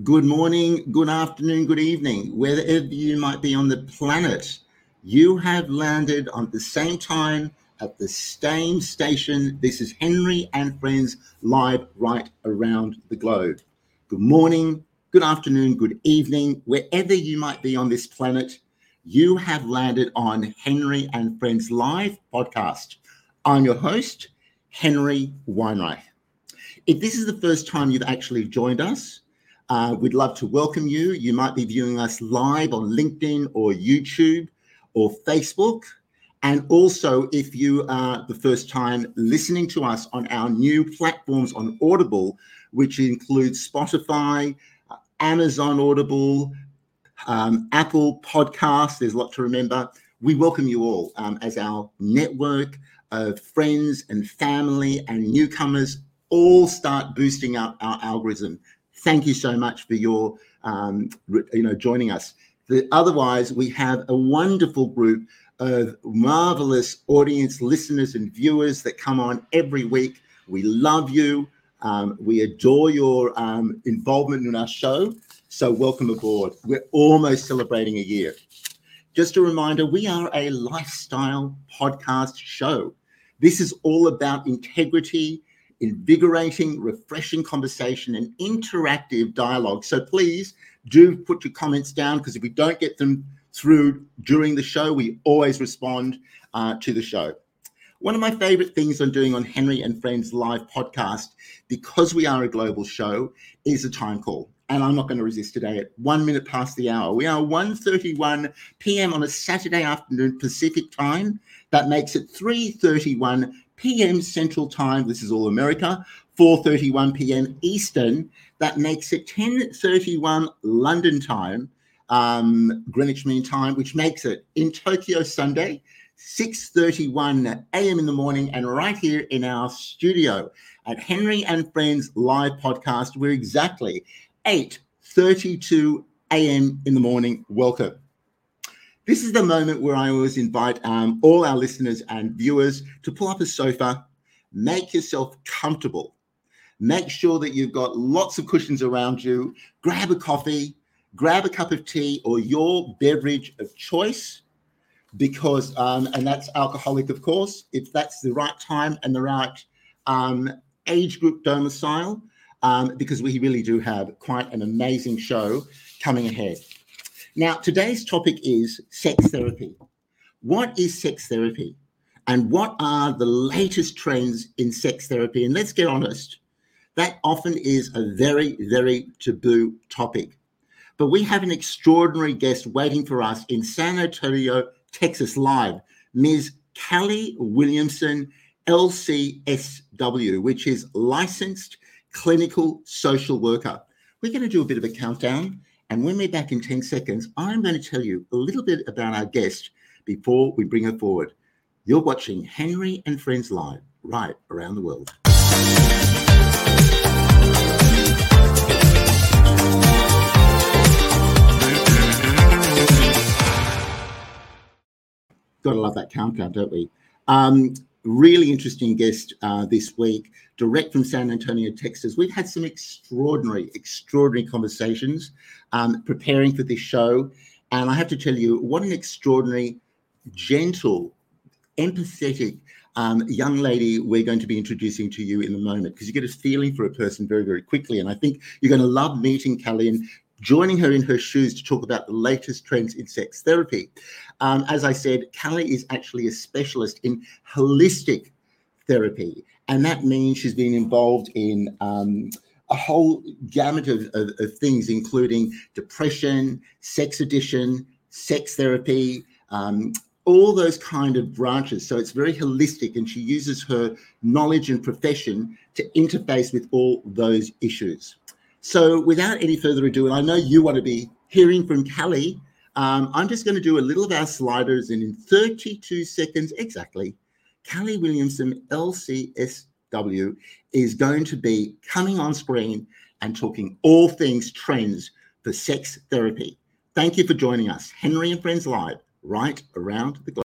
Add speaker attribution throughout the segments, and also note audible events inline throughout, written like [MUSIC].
Speaker 1: Good morning, good afternoon, good evening, wherever you might be on the planet. You have landed on the same time at the same station. This is Henry and Friends live right around the globe. Good morning, good afternoon, good evening, wherever you might be on this planet. You have landed on Henry and Friends live podcast. I'm your host, Henry Weinreich. If this is the first time you've actually joined us, uh, we'd love to welcome you. You might be viewing us live on LinkedIn or YouTube or Facebook. And also, if you are the first time listening to us on our new platforms on Audible, which includes Spotify, Amazon Audible, um, Apple Podcasts, there's a lot to remember. We welcome you all um, as our network of friends and family and newcomers all start boosting up our algorithm thank you so much for your um, you know joining us. The, otherwise, we have a wonderful group of marvelous audience listeners and viewers that come on every week. We love you. Um, we adore your um, involvement in our show. So, welcome aboard. We're almost celebrating a year. Just a reminder we are a lifestyle podcast show. This is all about integrity invigorating, refreshing conversation and interactive dialogue. So please do put your comments down because if we don't get them through during the show, we always respond uh, to the show. One of my favorite things I'm doing on Henry and Friends live podcast, because we are a global show, is a time call. And I'm not going to resist today at one minute past the hour. We are 1.31 p.m. on a Saturday afternoon Pacific time. That makes it 3.31 p.m. Central Time. This is all America. 4:31 p.m. Eastern. That makes it 10:31 London time, um, Greenwich Mean Time, which makes it in Tokyo Sunday, 6:31 a.m. in the morning, and right here in our studio at Henry and Friends live podcast. We're exactly 8:32 a.m. in the morning. Welcome. This is the moment where I always invite um, all our listeners and viewers to pull up a sofa, make yourself comfortable. Make sure that you've got lots of cushions around you. Grab a coffee, grab a cup of tea or your beverage of choice, because, um, and that's alcoholic, of course, if that's the right time and the right um, age group domicile, um, because we really do have quite an amazing show coming ahead. Now, today's topic is sex therapy. What is sex therapy? And what are the latest trends in sex therapy? And let's get honest, that often is a very, very taboo topic. But we have an extraordinary guest waiting for us in San Antonio, Texas, live, Ms. Callie Williamson, LCSW, which is licensed clinical social worker. We're going to do a bit of a countdown and when we're back in 10 seconds, I'm going to tell you a little bit about our guest before we bring her forward. You're watching Henry and Friends Live right around the world. Gotta love that countdown, don't we? Um, really interesting guest uh, this week, direct from San Antonio, Texas. We've had some extraordinary, extraordinary conversations um, preparing for this show. And I have to tell you, what an extraordinary, gentle, empathetic um, young lady we're going to be introducing to you in a moment because you get a feeling for a person very, very quickly. And I think you're going to love meeting Callie and joining her in her shoes to talk about the latest trends in sex therapy. Um, as I said, Callie is actually a specialist in holistic therapy. And that means she's been involved in um, a whole gamut of, of, of, things, including depression, sex addiction, sex therapy, um, all those kind of branches. So it's very holistic, and she uses her knowledge and profession to interface with all those issues. So without any further ado, and I know you want to be hearing from Callie, um, I'm just going to do a little of our sliders, and in 32 seconds exactly, Callie Williamson, LCSW, is going to be coming on screen and talking all things trends for sex therapy. Thank you for joining us, Henry and Friends Live, right around the globe.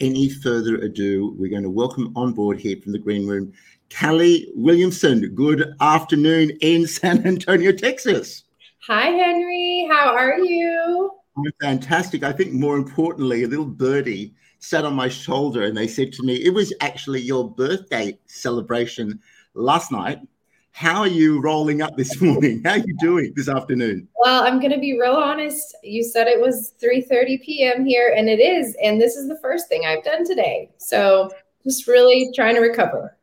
Speaker 1: Any further ado, we're going to welcome on board here from the green room, Callie Williamson. Good afternoon in San Antonio, Texas.
Speaker 2: Hi, Henry. How are you?
Speaker 1: I'm fantastic. I think more importantly, a little birdie sat on my shoulder and they said to me, It was actually your birthday celebration last night. How are you rolling up this [LAUGHS] morning? How are you doing this afternoon?
Speaker 2: Well, I'm going to be real honest. You said it was 3:30 p.m. here and it is and this is the first thing I've done today. So, just really trying to recover.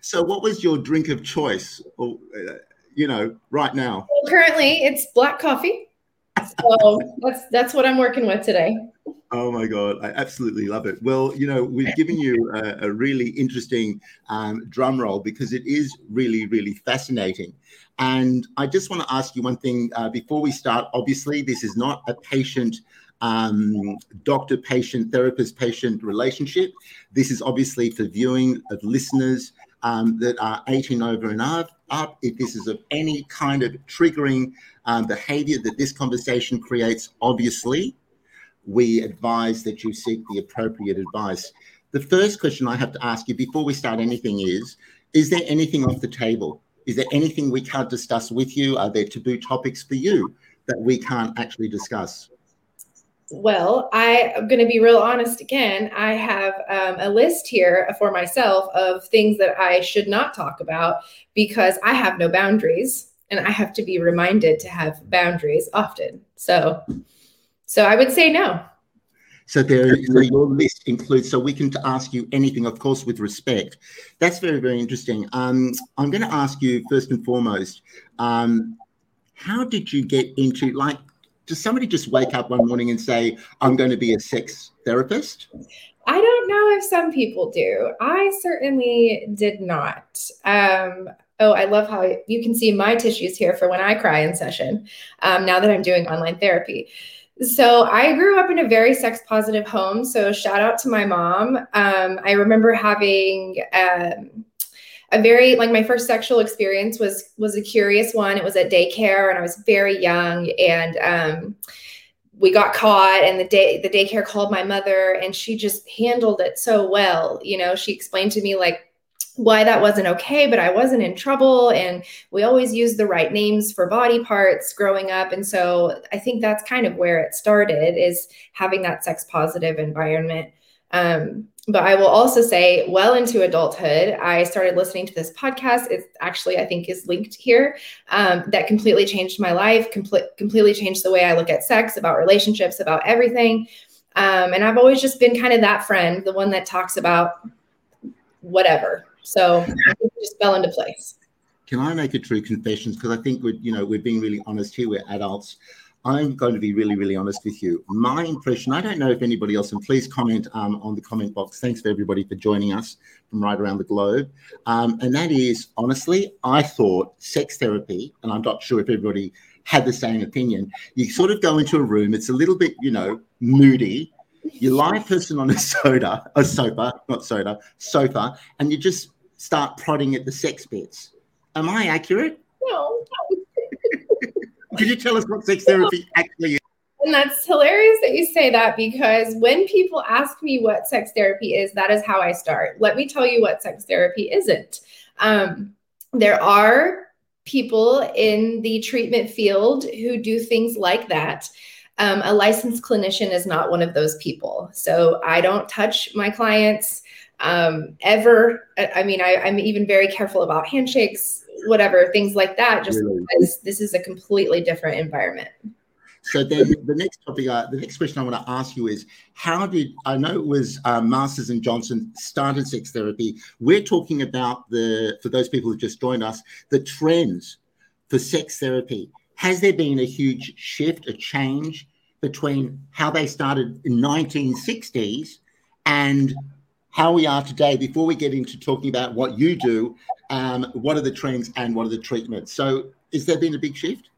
Speaker 1: So, what was your drink of choice or uh, you know, right now?
Speaker 2: Well, currently, it's black coffee. So, [LAUGHS] that's that's what I'm working with today.
Speaker 1: Oh my God, I absolutely love it. Well, you know, we've given you a, a really interesting um, drum roll because it is really, really fascinating. And I just want to ask you one thing uh, before we start. Obviously, this is not a patient um, doctor patient, therapist patient relationship. This is obviously for viewing of listeners um, that are 18 over and up. If this is of any kind of triggering um, behavior that this conversation creates, obviously, we advise that you seek the appropriate advice. The first question I have to ask you before we start anything is Is there anything off the table? Is there anything we can't discuss with you? Are there taboo topics for you that we can't actually discuss?
Speaker 2: Well, I am going to be real honest again. I have um, a list here for myself of things that I should not talk about because I have no boundaries and I have to be reminded to have boundaries often. So, so I would say no.
Speaker 1: So there, so your list includes. So we can ask you anything, of course, with respect. That's very, very interesting. Um, I'm going to ask you first and foremost. Um, how did you get into like? Does somebody just wake up one morning and say, "I'm going to be a sex therapist"?
Speaker 2: I don't know if some people do. I certainly did not. Um, oh, I love how you can see my tissues here for when I cry in session. Um, now that I'm doing online therapy. So I grew up in a very sex positive home. So shout out to my mom. Um, I remember having um, a very like my first sexual experience was was a curious one. It was at daycare, and I was very young, and um, we got caught. And the day the daycare called my mother, and she just handled it so well. You know, she explained to me like why that wasn't okay, but I wasn't in trouble. And we always used the right names for body parts growing up. And so I think that's kind of where it started is having that sex positive environment. Um, but I will also say, well into adulthood, I started listening to this podcast. It actually, I think, is linked here. Um, that completely changed my life, complete, completely changed the way I look at sex, about relationships, about everything. Um, and I've always just been kind of that friend, the one that talks about whatever, so it just fell into place.
Speaker 1: Can I make a true confession? Because I think we're, you know, we're being really honest here. We're adults. I'm going to be really, really honest with you. My impression, I don't know if anybody else, and please comment um, on the comment box. Thanks for everybody for joining us from right around the globe. Um, and that is, honestly, I thought sex therapy, and I'm not sure if everybody had the same opinion. You sort of go into a room, it's a little bit, you know, moody. You lie a person on a soda, a sofa, not soda, sofa, and you just start prodding at the sex bits. Am I accurate?
Speaker 2: No. [LAUGHS]
Speaker 1: Could you tell us what sex therapy actually is?
Speaker 2: And that's hilarious that you say that because when people ask me what sex therapy is, that is how I start. Let me tell you what sex therapy isn't. Um, there are people in the treatment field who do things like that. Um, a licensed clinician is not one of those people. So I don't touch my clients um, ever. I mean, I, I'm even very careful about handshakes, whatever, things like that, just really? because this is a completely different environment.
Speaker 1: So then the next topic, uh, the next question I want to ask you is, how did I know it was uh, Masters and Johnson started sex therapy? We're talking about the for those people who just joined us, the trends for sex therapy. Has there been a huge shift, a change between how they started in 1960s and how we are today before we get into talking about what you do um, what are the trends and what are the treatments? So is there been a big shift?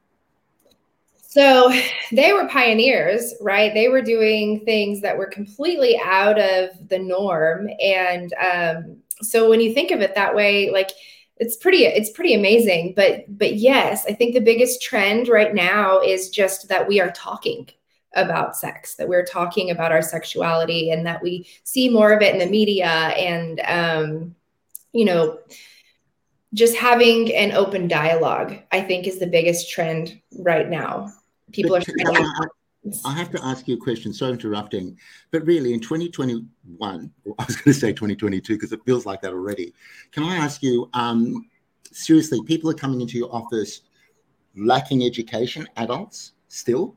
Speaker 2: So they were pioneers right? They were doing things that were completely out of the norm. And um, so when you think of it that way like it's pretty it's pretty amazing. But but yes i think the biggest trend right now is just that we are talking about sex, that we're talking about our sexuality, and that we see more of it in the media and, um, you know, just having an open dialogue, I think, is the biggest trend right now. People but, are.
Speaker 1: I, I have to ask you a question. Sorry, interrupting, but really, in 2021, I was going to say 2022 because it feels like that already. Can I ask you? Um, seriously, people are coming into your office lacking education. Adults still.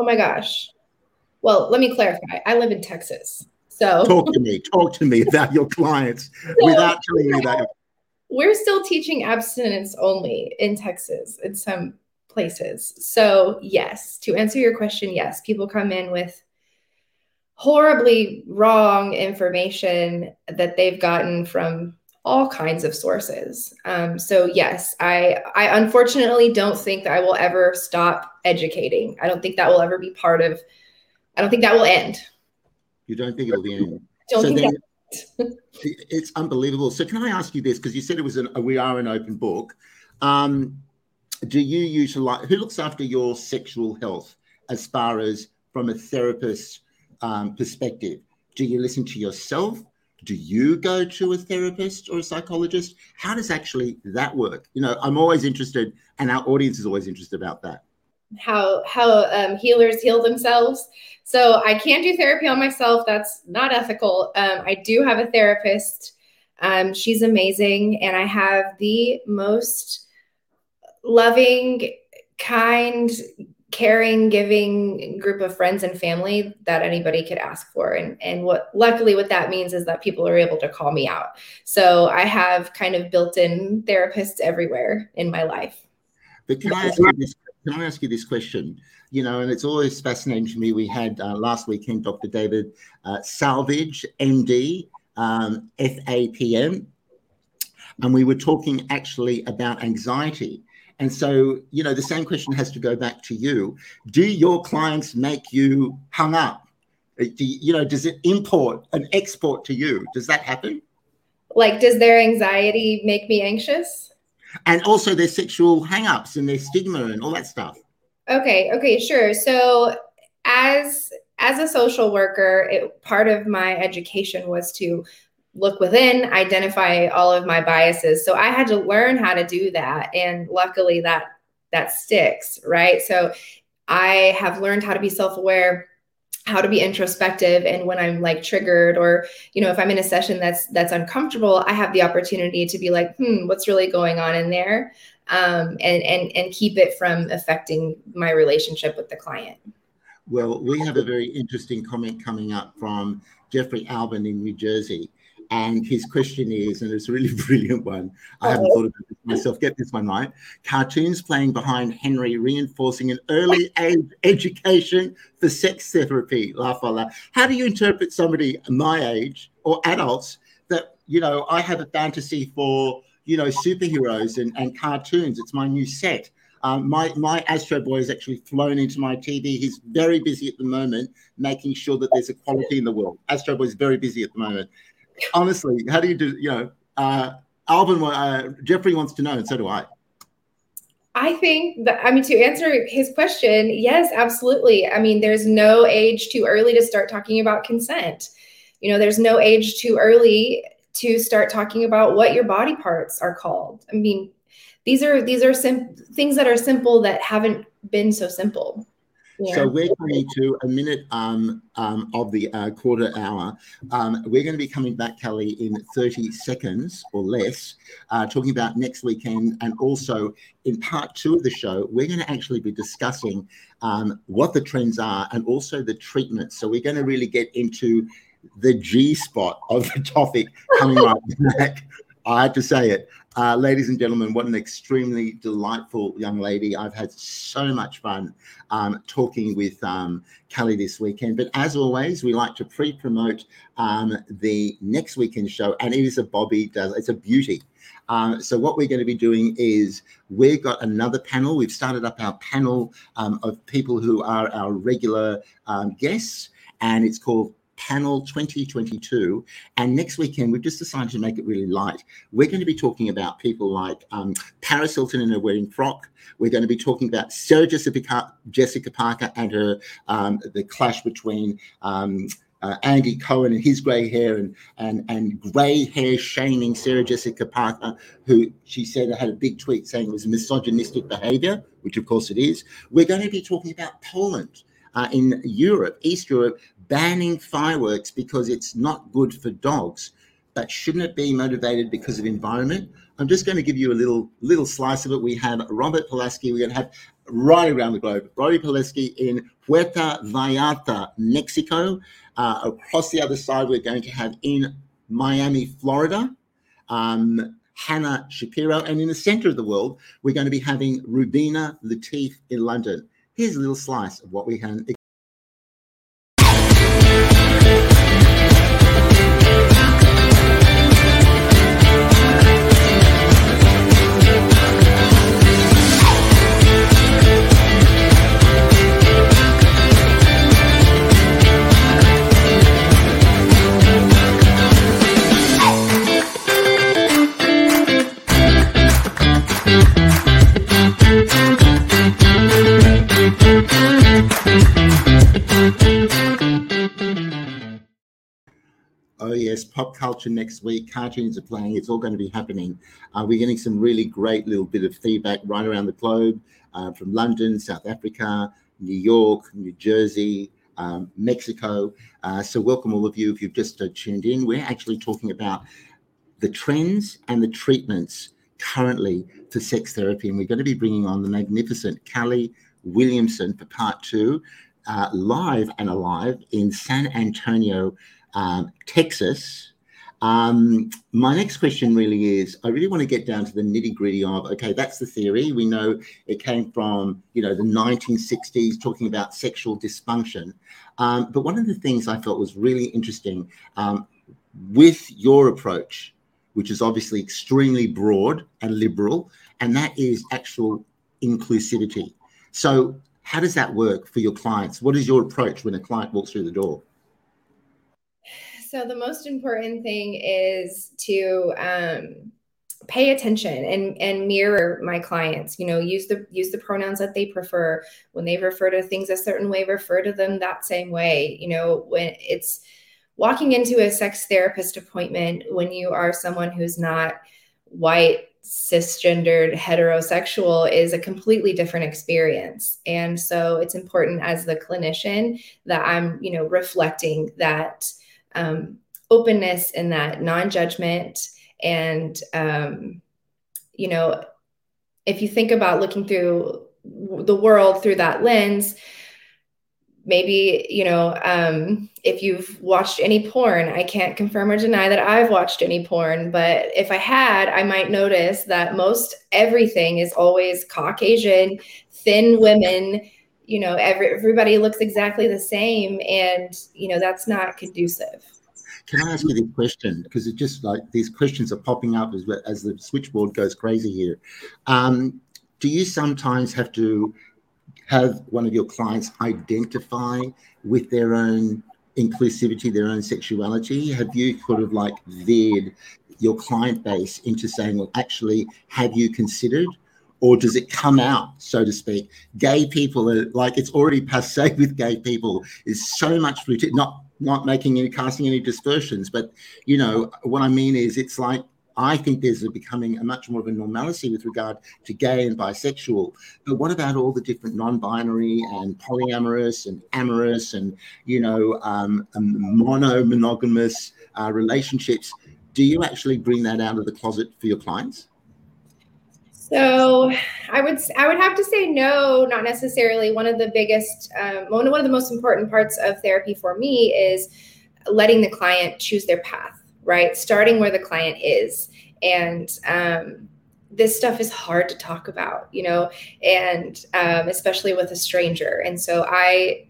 Speaker 2: Oh my gosh. Well, let me clarify. I live in Texas. So
Speaker 1: talk to me. Talk to me about your clients without telling me that
Speaker 2: we're still teaching abstinence only in Texas in some places. So, yes, to answer your question, yes, people come in with horribly wrong information that they've gotten from all kinds of sources. Um, so yes, I I unfortunately don't think that I will ever stop educating. I don't think that will ever be part of. I don't think that will end.
Speaker 1: You don't think it'll be end. Don't so think then, [LAUGHS] it's unbelievable. So can I ask you this? Because you said it was an we are an open book. Um, do you utilize who looks after your sexual health as far as from a therapist um, perspective? Do you listen to yourself? Do you go to a therapist or a psychologist? How does actually that work? You know, I'm always interested, and our audience is always interested about that
Speaker 2: how how um, healers heal themselves. So I can't do therapy on myself. That's not ethical. Um, I do have a therapist. Um, she's amazing, and I have the most loving, kind, caring, giving group of friends and family that anybody could ask for. And and what luckily what that means is that people are able to call me out. So I have kind of built-in therapists everywhere in my life.
Speaker 1: But can I ask you this can I ask you this question? You know, and it's always fascinating to me. We had uh, last weekend Dr. David uh, Salvage, MD, um, FAPM, and we were talking actually about anxiety. And so, you know, the same question has to go back to you. Do your clients make you hung up? Uh, do you, you know, does it import and export to you? Does that happen?
Speaker 2: Like, does their anxiety make me anxious?
Speaker 1: and also their sexual hang-ups and their stigma and all that stuff
Speaker 2: okay okay sure so as as a social worker it, part of my education was to look within identify all of my biases. So i had to learn how to do that and luckily that that sticks right? So i have learned how to be self-aware how to be introspective and when i'm like triggered or you know if i'm in a session that's that's uncomfortable i have the opportunity to be like hmm what's really going on in there? Um, and and and keep it from affecting my relationship with the client.
Speaker 1: Well we have a very interesting comment coming up from jeffrey albin in new jersey and his question is, and it's a really [LAUGHS] brilliant one. I haven't thought of it myself. Get this one right. Cartoons playing behind Henry, reinforcing an early age education for sex therapy. Laugh out loud. How do you interpret somebody my age or adults that you know? I have a fantasy for you know superheroes and, and cartoons. It's my new set. Um, my my Astro Boy has actually flown into my TV. He's very busy at the moment, making sure that there's equality in the world. Astro Boy is very busy at the moment honestly, how do you do? You know, uh, Alvin, uh, Jeffrey wants to know, and so do I.
Speaker 2: I think that, I mean, to answer his question, yes, absolutely. I mean, there's no age too early to start talking about consent. You know, there's no age too early to start talking about what your body parts are called. I mean, these are these are sim- things that are simple that haven't been so simple.
Speaker 1: So we're coming to a minute um, um, of the uh, quarter hour. Um, we're going to be coming back, Callie, in 30 seconds or less, uh, talking about next weekend. And also in part two of the show, we're going to actually be discussing um, what the trends are and also the treatments. So we're going to really get into the G spot of the topic coming up. [LAUGHS] back. I had to say it. Uh, ladies and gentlemen, what an extremely delightful young lady. I've had so much fun um, talking with um, Callie this weekend. But as always, we like to pre promote um, the next weekend show, and it is a Bobby does, it's a beauty. Um, so, what we're going to be doing is we've got another panel. We've started up our panel um, of people who are our regular um, guests, and it's called panel 2022. And next weekend, we've just decided to make it really light. We're going to be talking about people like um, Paris Hilton in her wedding frock. We're going to be talking about Sarah Jessica, Jessica Parker and her um, the clash between um, uh, Andy Cohen and his grey hair and and and grey hair shaming Sarah Jessica Parker, who she said had a big tweet saying it was misogynistic behaviour, which of course it is. We're going to be talking about Poland uh, in Europe, East Europe, banning fireworks because it's not good for dogs. But shouldn't it be motivated because of environment? I'm just going to give you a little little slice of it. We have Robert Pulaski. We're going to have right around the globe. Robert Pulaski in Puerto Vallarta, Mexico. Uh, across the other side, we're going to have in Miami, Florida, um, Hannah Shapiro. And in the center of the world, we're going to be having Rubina Latif in London. Here's a little slice of what we can yes, pop culture next week. Cartoons are playing. It's all going to be happening. Uh, we're getting some really great little bit of feedback right around the globe uh, from London, South Africa, New York, New Jersey, um, Mexico. Uh, so, welcome all of you if you've just uh, tuned in. We're actually talking about the trends and the treatments currently for sex therapy. And we're going to be bringing on the magnificent Callie Williamson for part two, uh, live and alive in San Antonio, um, Texas. Um, my next question really is I really want to get down to the nitty gritty of okay, that's the theory. We know it came from you know the 1960s talking about sexual dysfunction. Um, but one of the things I felt was really interesting um, with your approach, which is obviously extremely broad and liberal, and that is actual inclusivity. So, how does that work for your clients? What is your approach when a client walks through the door?
Speaker 2: So the most important thing is to um, pay attention and and mirror my clients. You know, use the use the pronouns that they prefer. When they refer to things a certain way, refer to them that same way. You know, when it's walking into a sex therapist appointment when you are someone who's not white cisgendered heterosexual is a completely different experience and so it's important as the clinician that i'm you know reflecting that um, openness and that non-judgment and um, you know if you think about looking through the world through that lens maybe you know um, if you've watched any porn i can't confirm or deny that i've watched any porn but if i had i might notice that most everything is always caucasian thin women you know every, everybody looks exactly the same and you know that's not conducive.
Speaker 1: Can i ask you this question? Because it's just like these questions are popping up as, as the switchboard goes crazy here. Um, do you sometimes have to have one of your clients identify with their own inclusivity their own sexuality? Have you sort of like veered your client base into saying well actually have you considered or does it come out, so to speak? Gay people are like it's already passe [LAUGHS] with gay people. Is so much not not making any casting any dispersions, but you know what I mean is it's like I think there's a becoming a much more of a normalcy with regard to gay and bisexual. But what about all the different non-binary and polyamorous and amorous and you know um, mono monogamous uh, relationships? Do you actually bring that out of the closet for your clients?
Speaker 2: So I would I would have to say no, not necessarily. One of the biggest, um, one of the most important parts of therapy for me is letting the client choose their path. Right, starting where the client is, and um, this stuff is hard to talk about, you know, and um, especially with a stranger. And so I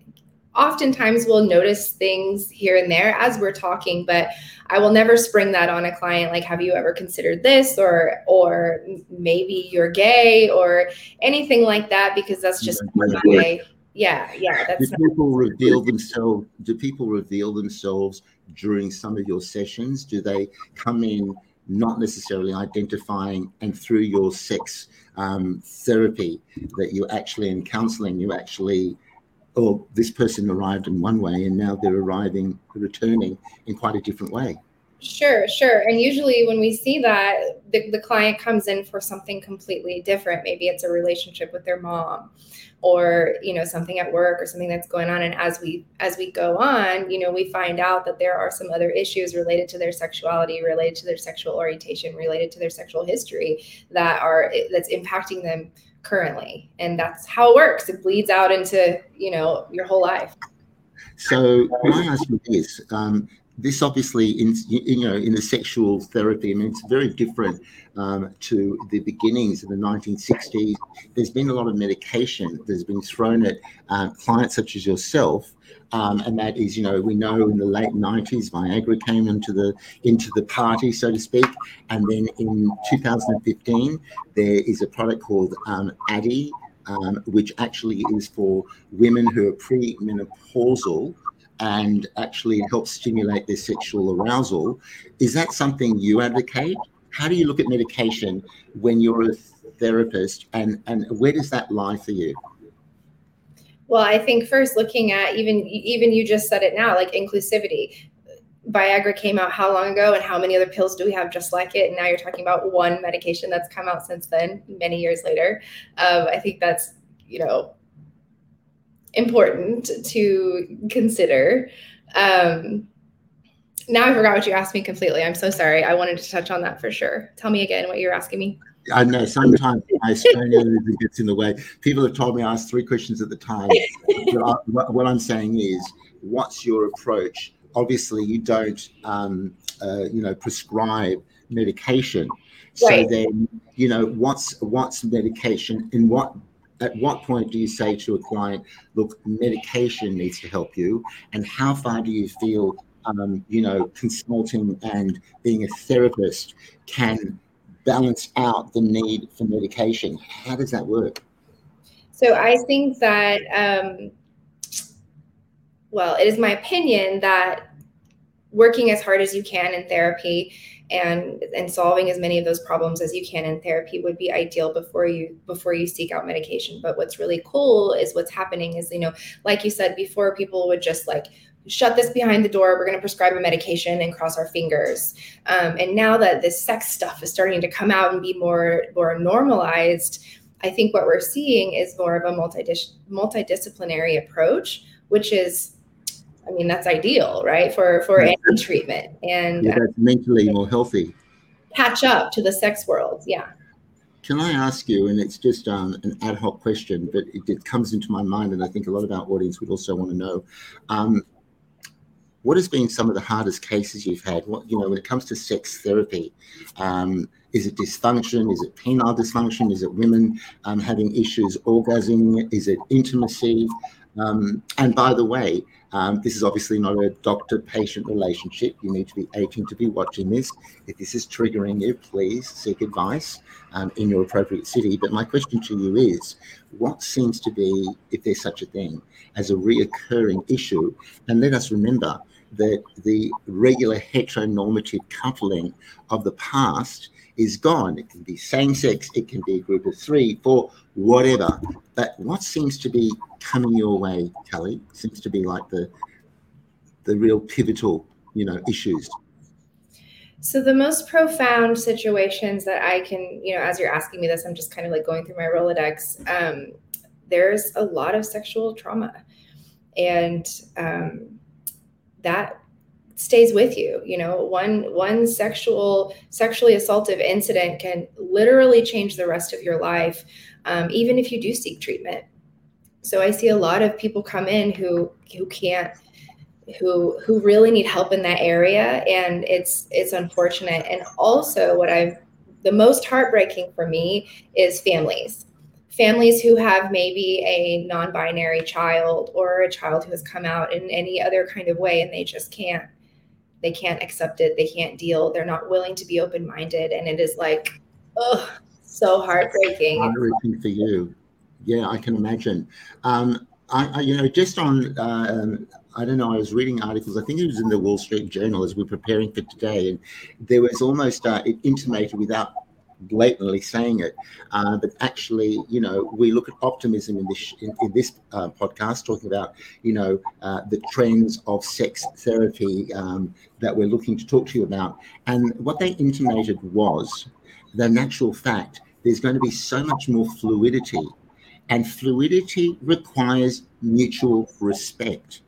Speaker 2: oftentimes we'll notice things here and there as we're talking, but I will never spring that on a client like have you ever considered this? or or maybe you're gay or anything like that because that's just my yeah yeah that's
Speaker 1: do people reveal themselves do people reveal themselves during some of your sessions? Do they come in not necessarily identifying and through your sex um, therapy that you actually in counseling you actually or this person arrived in one way and now they're arriving returning in quite a different way
Speaker 2: Sure, sure. And usually when we see that, the, the client comes in for something completely different. Maybe it's a relationship with their mom or, you know, something at work or something that's going on. And as we as we go on, you know, we find out that there are some other issues related to their sexuality, related to their sexual orientation, related to their sexual history that are that's impacting them currently. And that's how it works. It bleeds out into, you know, your whole life.
Speaker 1: So can I ask you this? Um, this obviously in you know in the sexual therapy i mean it's very different um, to the beginnings of the 1960s there's been a lot of medication that's been thrown at uh, clients such as yourself um, and that is you know we know in the late 90s viagra came into the into the party so to speak. And then in 2015 there is a product called um, Addyi um, which actually is for women who are premenopausal and actually help stimulate their sexual arousal. Is that something you advocate? How do you look at medication when you're a therapist, and, and where does that lie for you?
Speaker 2: Well, I think first looking at even even you just said it now, like inclusivity. Viagra came out how long ago, and how many other pills do we have just like it? And now you're talking about one medication that's come out since then, many years later. Um, I think that's you know important to consider. Um, now I forgot what you asked me completely. I'm so sorry. I wanted to touch on that for sure. Tell me again what you're asking me.
Speaker 1: I know sometimes my Australian gets in the way. People have told me I ask three questions at the time. [LAUGHS] what I'm saying is, what's your approach? Obviously, you don't, um, uh, you know, prescribe medication. So right. then, you know, what's what's medication? In what at what point do you say to a client, look, medication needs to help you? And how far do you feel, um, you know, consulting and being a therapist can balance out the need for medication? How does that work?
Speaker 2: So I think that, um, well, it is my opinion that working as hard as you can in therapy and and solving as many of those problems as you can in therapy would be ideal before you before you seek out medication. But what's really cool is what's happening is you know like you said before people would just like shut this behind the door we're going to prescribe a medication and cross our fingers. Um, and now that this sex stuff is starting to come out and be more more normalized i think what we're seeing is more of a multi multidisciplinary approach which is I mean, that's ideal, right? For for any treatment and
Speaker 1: yeah, that's mentally more healthy.
Speaker 2: Catch up to the sex world, yeah.
Speaker 1: Can I ask you, and it's just um, an ad hoc question, but it, it, comes into my mind, and I think a lot of our audience would also want to know. Um, what has been some of the hardest cases you've had? What you know when it comes to sex therapy? Um, is it dysfunction? Is it penile dysfunction? Is it women um, having issues orgasming? Is it intimacy? Um, and by the way, um, this is obviously not a doctor patient relationship. You need to be 18 to be watching this. If this is triggering you, please seek advice um, in your appropriate city. But my question to you is what seems to be, if there's such a thing, as a reoccurring issue? And let us remember that the regular heteronormative coupling of the past is gone. It can be same sex, it can be a group of three, four, whatever. But what seems to be coming your way, Callie, seems to be like the the real pivotal, you know, issues.
Speaker 2: So the most profound situations that I can, you know, as you're asking me this, I'm just kind of like going through my Rolodex. Um, there's a lot of sexual trauma, and um, that stays with you you know one one sexual sexually assaultive incident can literally change the rest of your life um, even if you do seek treatment. So i see a lot of people come in who who can't who who really need help in that area and it's it's unfortunate. And also what i've the most heartbreaking for me is families. Families who have maybe a non-binary child or a child who has come out in any other kind of way and they just can't they can't accept it they can't deal they're not willing to be open-minded and it is like oh so heartbreaking.
Speaker 1: Heartbreaking for you. Yeah i can imagine. Um, I, I, you know, just on, uh, I don't know, I was reading articles, I think it was in the Wall Street Journal as we are preparing for today, and there was almost, uh, it intimated without blatantly saying it, uh, but actually, you know, we look at optimism in this in, in this uh, podcast, talking about, you know, uh, the trends of sex therapy um, that we're looking to talk to you about, and what they intimated was the natural fact there's going to be so much more fluidity and fluidity requires mutual respect.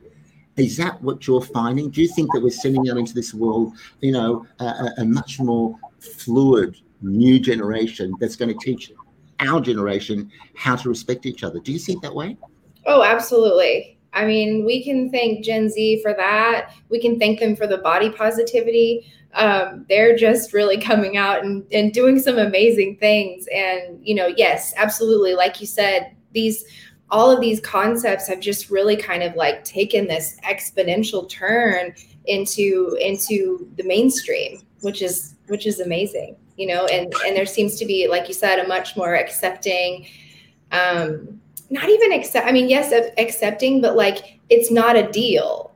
Speaker 1: Is that what you're finding? Do you think that we're sending out into this world, you know, a, a much more fluid new generation that's going to teach our generation how to respect each other? Do you see it that way?
Speaker 2: Oh, absolutely. I mean, we can thank Gen Z for that. We can thank them for the body positivity. Um, they're just really [LAUGHS] coming out and, and doing some amazing things. And, you know, yes, absolutely. Like you said, these all of these concepts have just really kind of like taken this exponential turn into into the mainstream which is which is amazing you know and and there seems to be like you said a much more accepting um not even accept i mean yes accepting but like it's not a deal.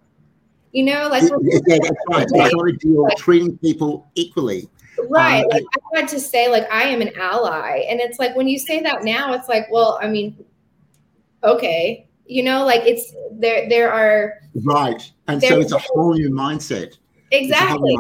Speaker 2: You know like
Speaker 1: yeah, that's right. It's not a deal like, treating people equally.
Speaker 2: Right. Um, like i had to say like i am an ally. And it's like when you say that now it's like well i mean okay. You know like it's there there are
Speaker 1: right. And so it's a whole new mindset
Speaker 2: exactly.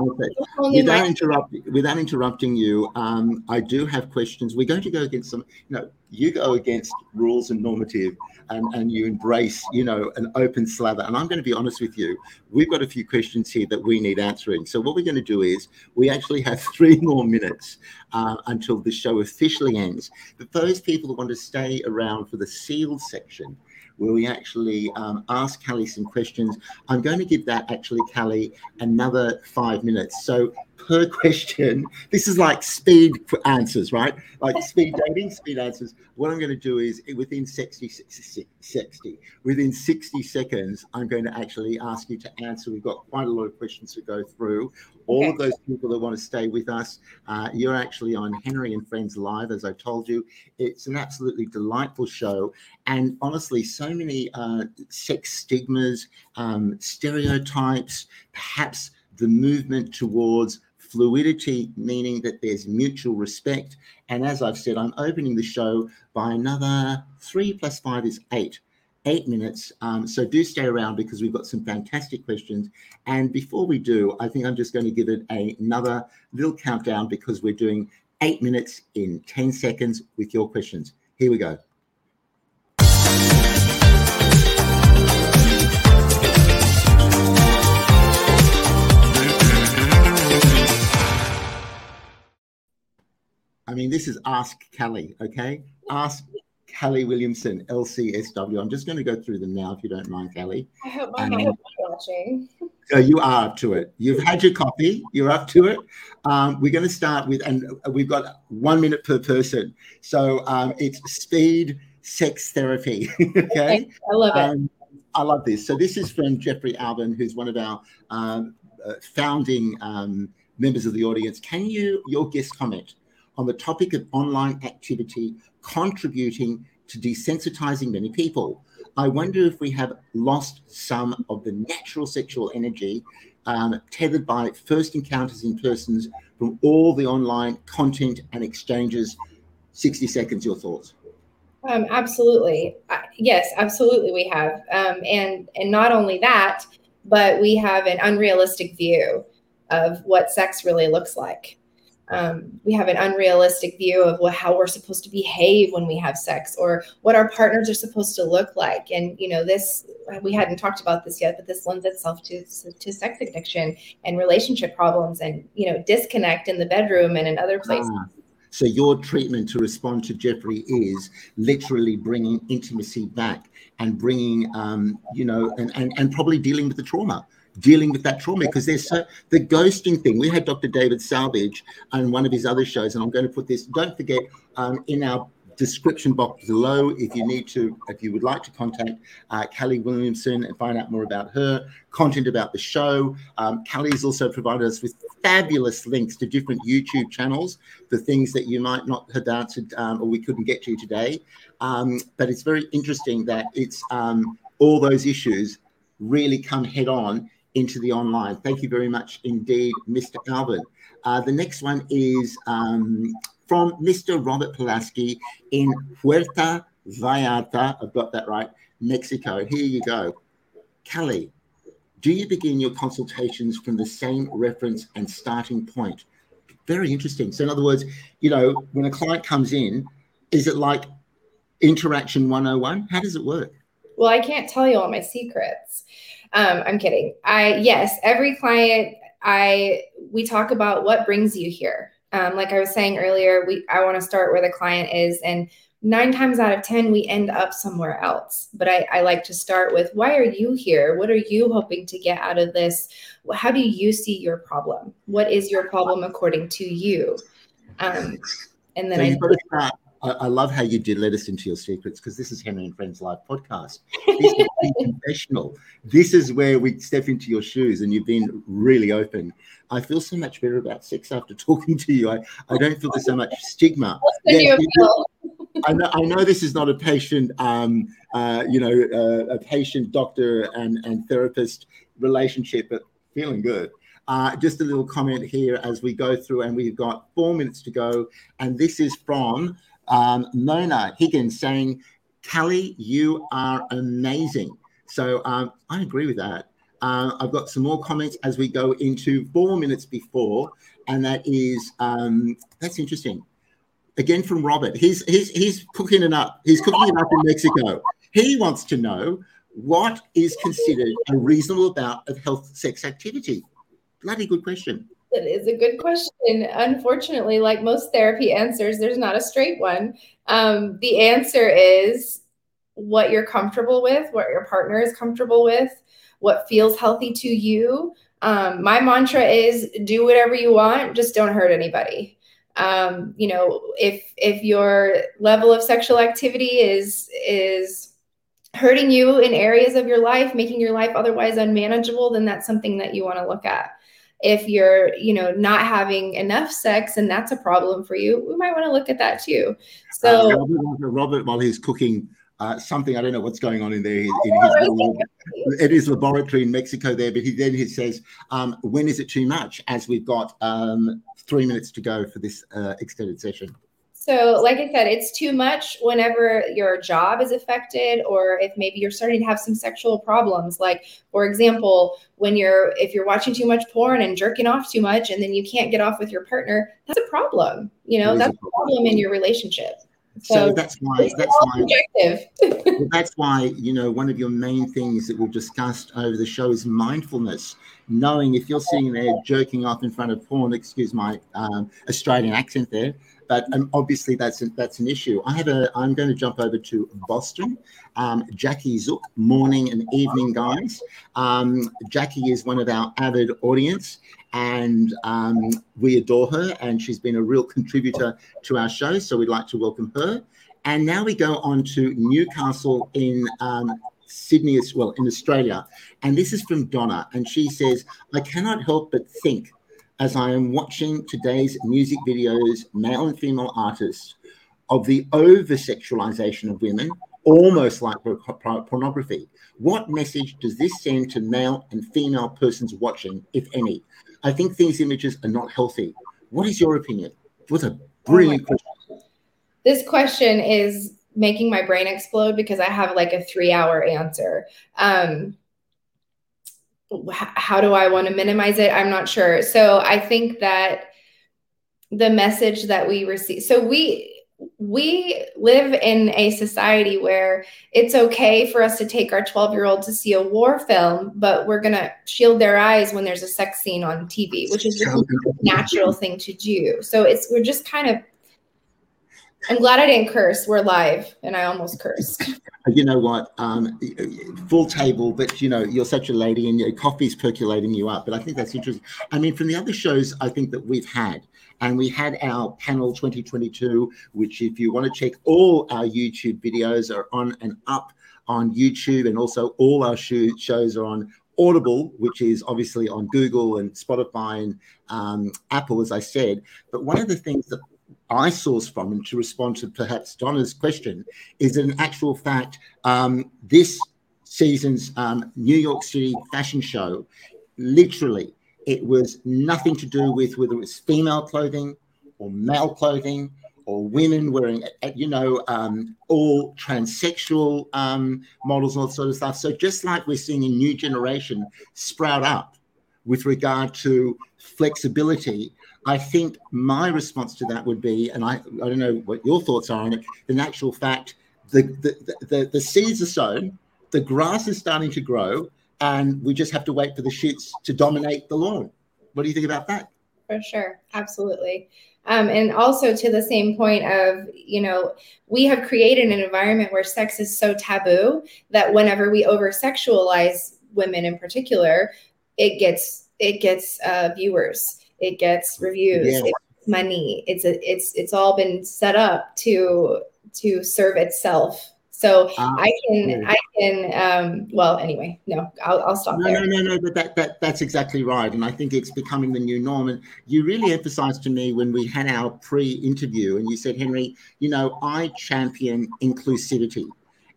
Speaker 1: without interrupting without interrupting you um, i do have questions. We're going to go against some you know you go against rules and normative and, and you embrace you know an open slather. And i'm going to be honest with you we've got a few questions here that we need answering. So what we're going to do is we actually have [LAUGHS] three more minutes uh, until the show officially ends. But those people who want to stay around for the sealed section where we actually um, ask Callie some questions. I'm going to give that actually, Callie, another five minutes. So per [LAUGHS] question. This is like speed for answers, right? Like speed dating, speed answers. What I'm going to do is within 60, 60, 60, within 60 seconds, I'm going to actually ask you to answer. We've got quite a lot of questions to go through. All okay. of those people that want to stay with us, uh, you're actually on Henry and Friends Live, as I told you. It's an absolutely delightful show. And honestly, so many uh, sex stigmas, um, stereotypes, perhaps the movement towards fluidity, meaning that there's mutual respect. And as I've said, I'm opening the show by another three plus five is eight. Eight minutes. Um, so do stay around because we've got some fantastic questions. And before we do, I think I'm just going to give it a, another little countdown because we're doing eight minutes in 10 seconds with your questions. Here we go. I mean, this is Ask Callie, okay? Ask Callie Williamson, LCSW. I'm just going to go through them now, if you don't mind, Callie.
Speaker 2: I hope I'm um, watching.
Speaker 1: So you are up to it. You've had your coffee. You're up to it. Um, we're going to start with, and we've got one minute per person. So um, it's speed sex therapy. [LAUGHS] okay,
Speaker 2: I love it. Um,
Speaker 1: I love this. So this is from Jeffrey Alban, who's one of our um, uh, founding um, members of the audience. Can you, your guest comment? On the topic of online activity contributing to desensitizing many people. I wonder if we have lost some of the natural sexual energy um, tethered by first encounters in persons from all the online content and exchanges. 60 seconds, your thoughts.
Speaker 2: Um, absolutely. Yes, absolutely we have. Um, and, and not only that, but we have an unrealistic view of what sex really looks like um, we have an unrealistic view of what, how we're supposed to behave when we have sex or what our partners are supposed to look like. And you know this we hadn't talked about this yet but this lends itself to, to sex addiction and relationship problems and you know disconnect in the bedroom and in other places. Ah.
Speaker 1: So your treatment to respond to Jeffrey is literally bringing intimacy back and bringing, um, you know, and, and, and probably dealing with the trauma dealing with that trauma because there's so the ghosting thing. We had Dr. David Salvage on one of his other shows, and I'm going to put this. Don't forget um, in our description box below if you need to, if you would like to contact uh, Callie Williamson and find out more about her, content about the show. Um, has also provided us with fabulous links to different YouTube channels for things that you might not have answered um, or we couldn't get to today. Um, but it's very interesting that it's um, all those issues really come head on into the online. Thank you very much indeed, Mr. Alvin. Uh, the next one is um, from Mr. Robert Pulaski in Puerto Vallarta. I've got that right, Mexico. Here you go. Callie, do you begin your consultations from the same reference and starting point? Very interesting. So, in other words, you know, when a client comes in, is it like interaction 101? How does it work?
Speaker 2: Well, I can't tell you all my secrets. Um, I'm kidding. I yes, every client I we talk about what brings you here. Um, like I was saying earlier, we I want to start where the client is, and nine times out of ten we end up somewhere else. But I, I like to start with why are you here? What are you hoping to get out of this? How do you see your problem? What is your problem according to you? Um, and then
Speaker 1: I I, I, love how you did let us into your secrets because this is Henry and Friends Live podcast. This is confessional. [LAUGHS] This is where we step into your shoes, and you've been really open. I feel so much better about sex after [LAUGHS] talking to you. I, I don't feel there's so much stigma. I know, I know this is not a patient, um, uh, you know, uh, a patient doctor and, and therapist relationship, but feeling good. Uh, just a little comment here as we go through, and we've got four minutes to go. And this is from um, Mona Higgins saying, Callie, you are amazing. So um, I agree with that. Uh, I've got some more comments as we go into four minutes before, and that is um, that's interesting. Again from Robert, he's he's he's cooking it up. He's cooking it up in Mexico. He wants to know what is considered a reasonable amount of health sex activity. Bloody good question.
Speaker 2: Is a good question. Unfortunately, like most therapy answers, there's not a straight one. Um, the answer is what you're comfortable with, what your partner is comfortable with, what feels healthy to you. Um, my mantra is do whatever you want, just don't hurt anybody. Um, you know, if if your level of sexual activity is is hurting you in areas of your life, making your life otherwise unmanageable, then that's something that you want to look at if you're you know not having enough sex and that's a problem for you we might want to look at that too so uh,
Speaker 1: robert, robert, while he's cooking uh, something I don't know what's going on in there in his, in his laboratory in Mexico there, but he then he says, um, "When is it too much?" As we've got um, three minutes to go for this uh, extended session.
Speaker 2: So, like I said, it's too much whenever your job is affected, or if maybe you're starting to have some sexual problems. Like, for example, when you're if you're watching too much porn and jerking off too much, and then you can't get off with your partner, that's a problem. You know, that's a problem. problem in your relationship.
Speaker 1: So, so that's why that's why that's why you know one of your main things that we've discussed over the show is mindfulness. Knowing if you're sitting there jerking off in front of porn, excuse my um, Australian accent there, but um, obviously that's that's an issue. I have a. I'm going to jump over to Boston. Um, Jackie Zook, morning and evening, guys. Um, Jackie is one of our avid audience, and um, we adore her, and she's been a real contributor to our show. So we'd like to welcome her. And now we go on to Newcastle in um, Sydney as well in Australia. And this is from Donna. And she says, I cannot help but think as I am watching today's music videos, male and female artists, of the over sexualization of women, almost like pornography. What message does this send to male and female persons watching, if any? I think these images are not healthy. What is your opinion? What a brilliant oh question.
Speaker 2: This question is making my brain explode because I have like a three hour answer. Um, how do I want to minimize it? I'm not sure. So I think that the message that we receive, so we, we live in a society where it's okay for us to take our 12 year old to see a war film, but we're going to shield their eyes when there's a sex scene on TV, which is a natural thing to do. So it's, we're just kind of I'm glad I didn't curse. We're live, and I almost cursed. [LAUGHS]
Speaker 1: You know what? Um, full table, but you know you're such a lady, and your coffee's percolating you up. But I think that's interesting. I mean, from the other shows, I think that we've had, and we had our panel 2022, which if you want to check all our YouTube videos are on and up on YouTube, and also all our shows are on Audible, which is obviously on Google and Spotify and um, Apple, as I said. But one of the things that I source from, and to respond to perhaps Donna's question, is an actual fact um, this season's um, New York City fashion show, literally, it was nothing to do with whether it was female clothing or male clothing or women wearing, you know, um, all transsexual um, models and all sort of stuff. So just like we're seeing a new generation sprout up with regard to flexibility, I think my response to that would be, and I, I don't know what your thoughts are on it, in actual fact, the, the, the, the seeds are sown, the grass is starting to grow, and we just have to wait for the shoots to dominate the lawn. What do you think about that?
Speaker 2: For sure. Absolutely. Um, and also to the same point of, you know, we have created an environment where sex is so taboo that whenever we over sexualize women in particular, it gets it gets uh, viewers, it gets reviews, yes. it gets money. It's a, it's it's all been set up to to serve itself so uh, I can, I can. Um, well, anyway, no, I'll, I'll stop
Speaker 1: no,
Speaker 2: there.
Speaker 1: No, no, no, but that, that that's exactly right, and I think it's becoming the new norm. And you really emphasised to me when we had our pre-interview, and you said, Henry, you know, I champion inclusivity,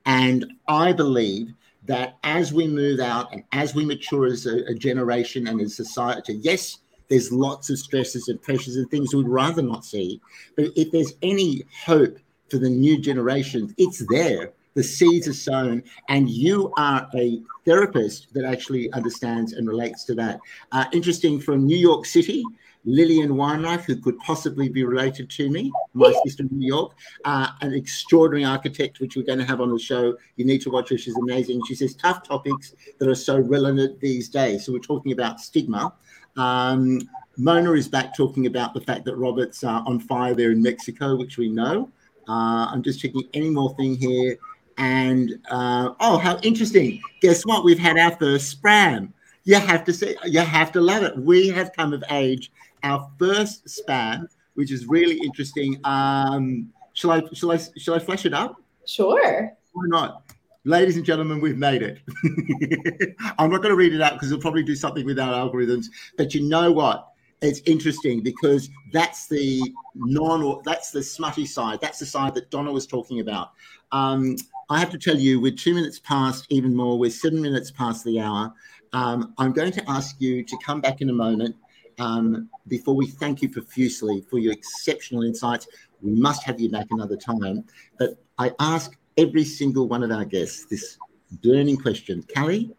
Speaker 1: and I believe that as we move out and as we mature as a, a generation and as society, yes, there's lots of stresses and pressures and things we'd rather not see, but if there's any hope for the new generation, it's there. The seeds are sown, and you are a therapist that actually understands and relates to that. Uh, interesting from New York City, Lillian Weinreich, who could possibly be related to me, my [LAUGHS] sister in New York, uh, an extraordinary architect, which we're going to have on the show. You need to watch her. She's amazing. She says tough topics that are so relevant these days. So we're talking about stigma. Um, Mona is back talking about the fact that Robert's uh, on fire there in Mexico, which we know. Uh, I'm just checking any more thing here. And uh, oh, how interesting! Guess what? We've had our first spam. You have to see. You have to love it. We have come of age. Our first spam, which is really interesting. Um, shall I? Shall I? Shall I flash it up?
Speaker 2: Sure.
Speaker 1: Why not? Ladies and gentlemen, we've made it. [LAUGHS] I'm not going to read it out because it'll probably do something with our algorithms. But you know what? it's interesting because that's the non or that's the smutty side. That's the side that Donna was talking about. Um, I have to tell you, we're two minutes past, even more. We're seven minutes past the hour. Um, I'm going to ask you to come back in a moment um, before we thank you profusely for your exceptional insights. We must have you back another time. But I ask every single one of our guests this burning question Callie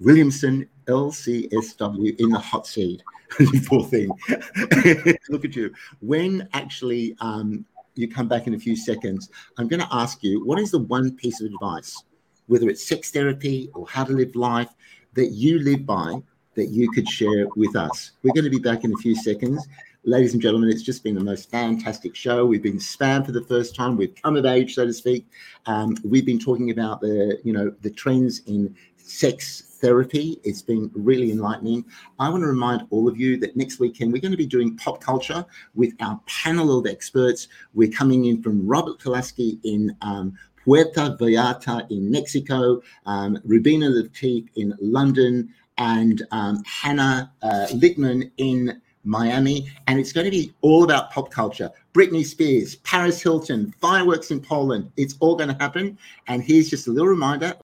Speaker 1: Williamson, LCSW, in the hot seat. [LAUGHS] poor thing. [LAUGHS] Look at you. When actually um, you come back in a few seconds, I'm going to ask you what is the one piece of advice, whether it's sex therapy or how to live life, that you live by that you could share with us? We're going to be back in a few seconds. Ladies and gentlemen, it's just been the most fantastic show. We've been spammed for the first time. We've come of age, so to speak. Um, we've been talking about the, you know, the trends in sex therapy. It's been really enlightening. I want to remind all of you that next weekend we're going to be doing pop culture with our panel of experts. We're coming in from Robert Kolaski in um, Puerto Vallarta in Mexico, um, Rubina Latif in London, and um, Hannah uh, in Miami. And it's going to be all about pop culture. Britney Spears, Paris Hilton, fireworks in Poland. It's all going to happen. And here's just a little reminder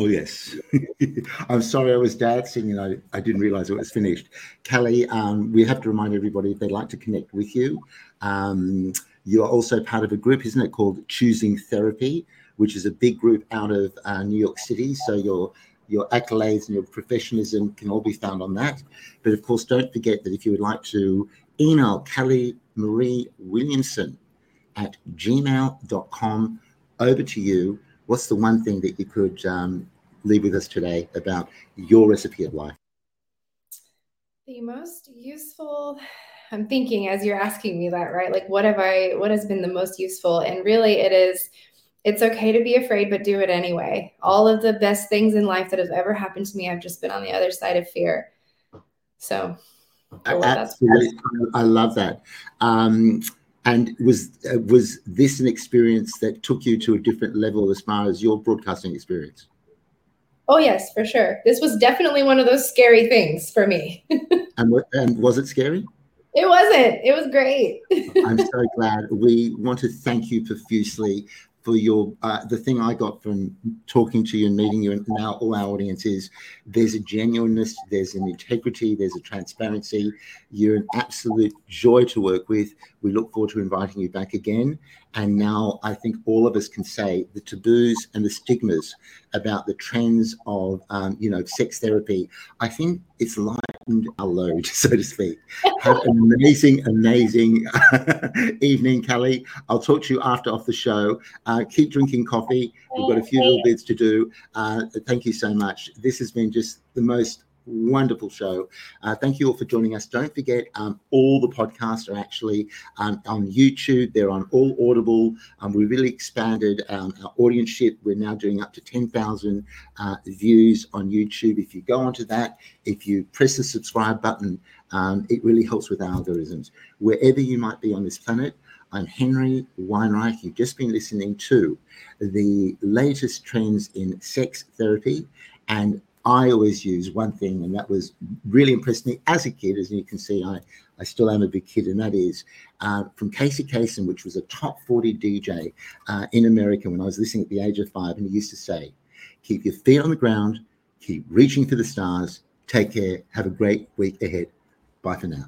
Speaker 1: Oh, yes. [LAUGHS] I'm sorry I was dancing and I, I didn't realize it was finished. Callie, um, we have to remind everybody if they'd like to connect with you. Um, you are also part of a group, isn't it, called Choosing Therapy, which is a big group out of uh, New York City. So your your accolades and your professionalism can all be found on that. But of course, don't forget that if you would like to email Callie Marie Williamson at gmail.com, over to you. What's the one thing that you could um, leave with us today about your recipe of life?
Speaker 2: The most useful, I'm thinking as you're asking me that, right? Like, what have I, what has been the most useful? And really, it is, it's okay to be afraid, but do it anyway. All of the best things in life that have ever happened to me, I've just been on the other side of fear. So,
Speaker 1: absolutely, I love that. Um, and was uh, was this an experience that took you to a different level as far as your broadcasting experience?
Speaker 2: Oh yes, for sure. This was definitely one of those scary things for me. [LAUGHS]
Speaker 1: and, and was it scary?
Speaker 2: It wasn't. It was great.
Speaker 1: I'm so glad. We want to thank you profusely for your uh, the thing I got from talking to you and meeting you and now all our audience is there's a genuineness, there's an integrity, there's a transparency. You're an absolute joy to work with. We look forward to inviting you back again. And now I think all of us can say the taboos and the stigmas about the trends of, um, you know, sex therapy. I think it's lightened our load, [LAUGHS] so to speak. Have an amazing, amazing [LAUGHS] evening, Callie. I'll talk to you after off the show. Uh, keep drinking coffee. We've got a few little bits to do. Uh, thank you so much. This has been just the most wonderful show. Uh, thank you all for joining us. Don't forget, um, all the podcasts are actually um, on YouTube. They're on all Audible. Um, we really expanded um, our audienceship. We're now doing up to 10,000 uh, views on YouTube. If you go onto that, if you press the subscribe button, um, it really helps with algorithms. Wherever you might be on this planet, I'm Henry Weinreich. You've just been listening to the latest trends in sex therapy and I always use one thing, and that was really impressed me as a kid. As you can see, I, I still am a big kid, and that is uh, from Casey Kasem, which was a top 40 DJ uh, in America when I was listening at the age of five. And he used to say, Keep your feet on the ground, keep reaching for the stars, take care, have a great week ahead. Bye for now.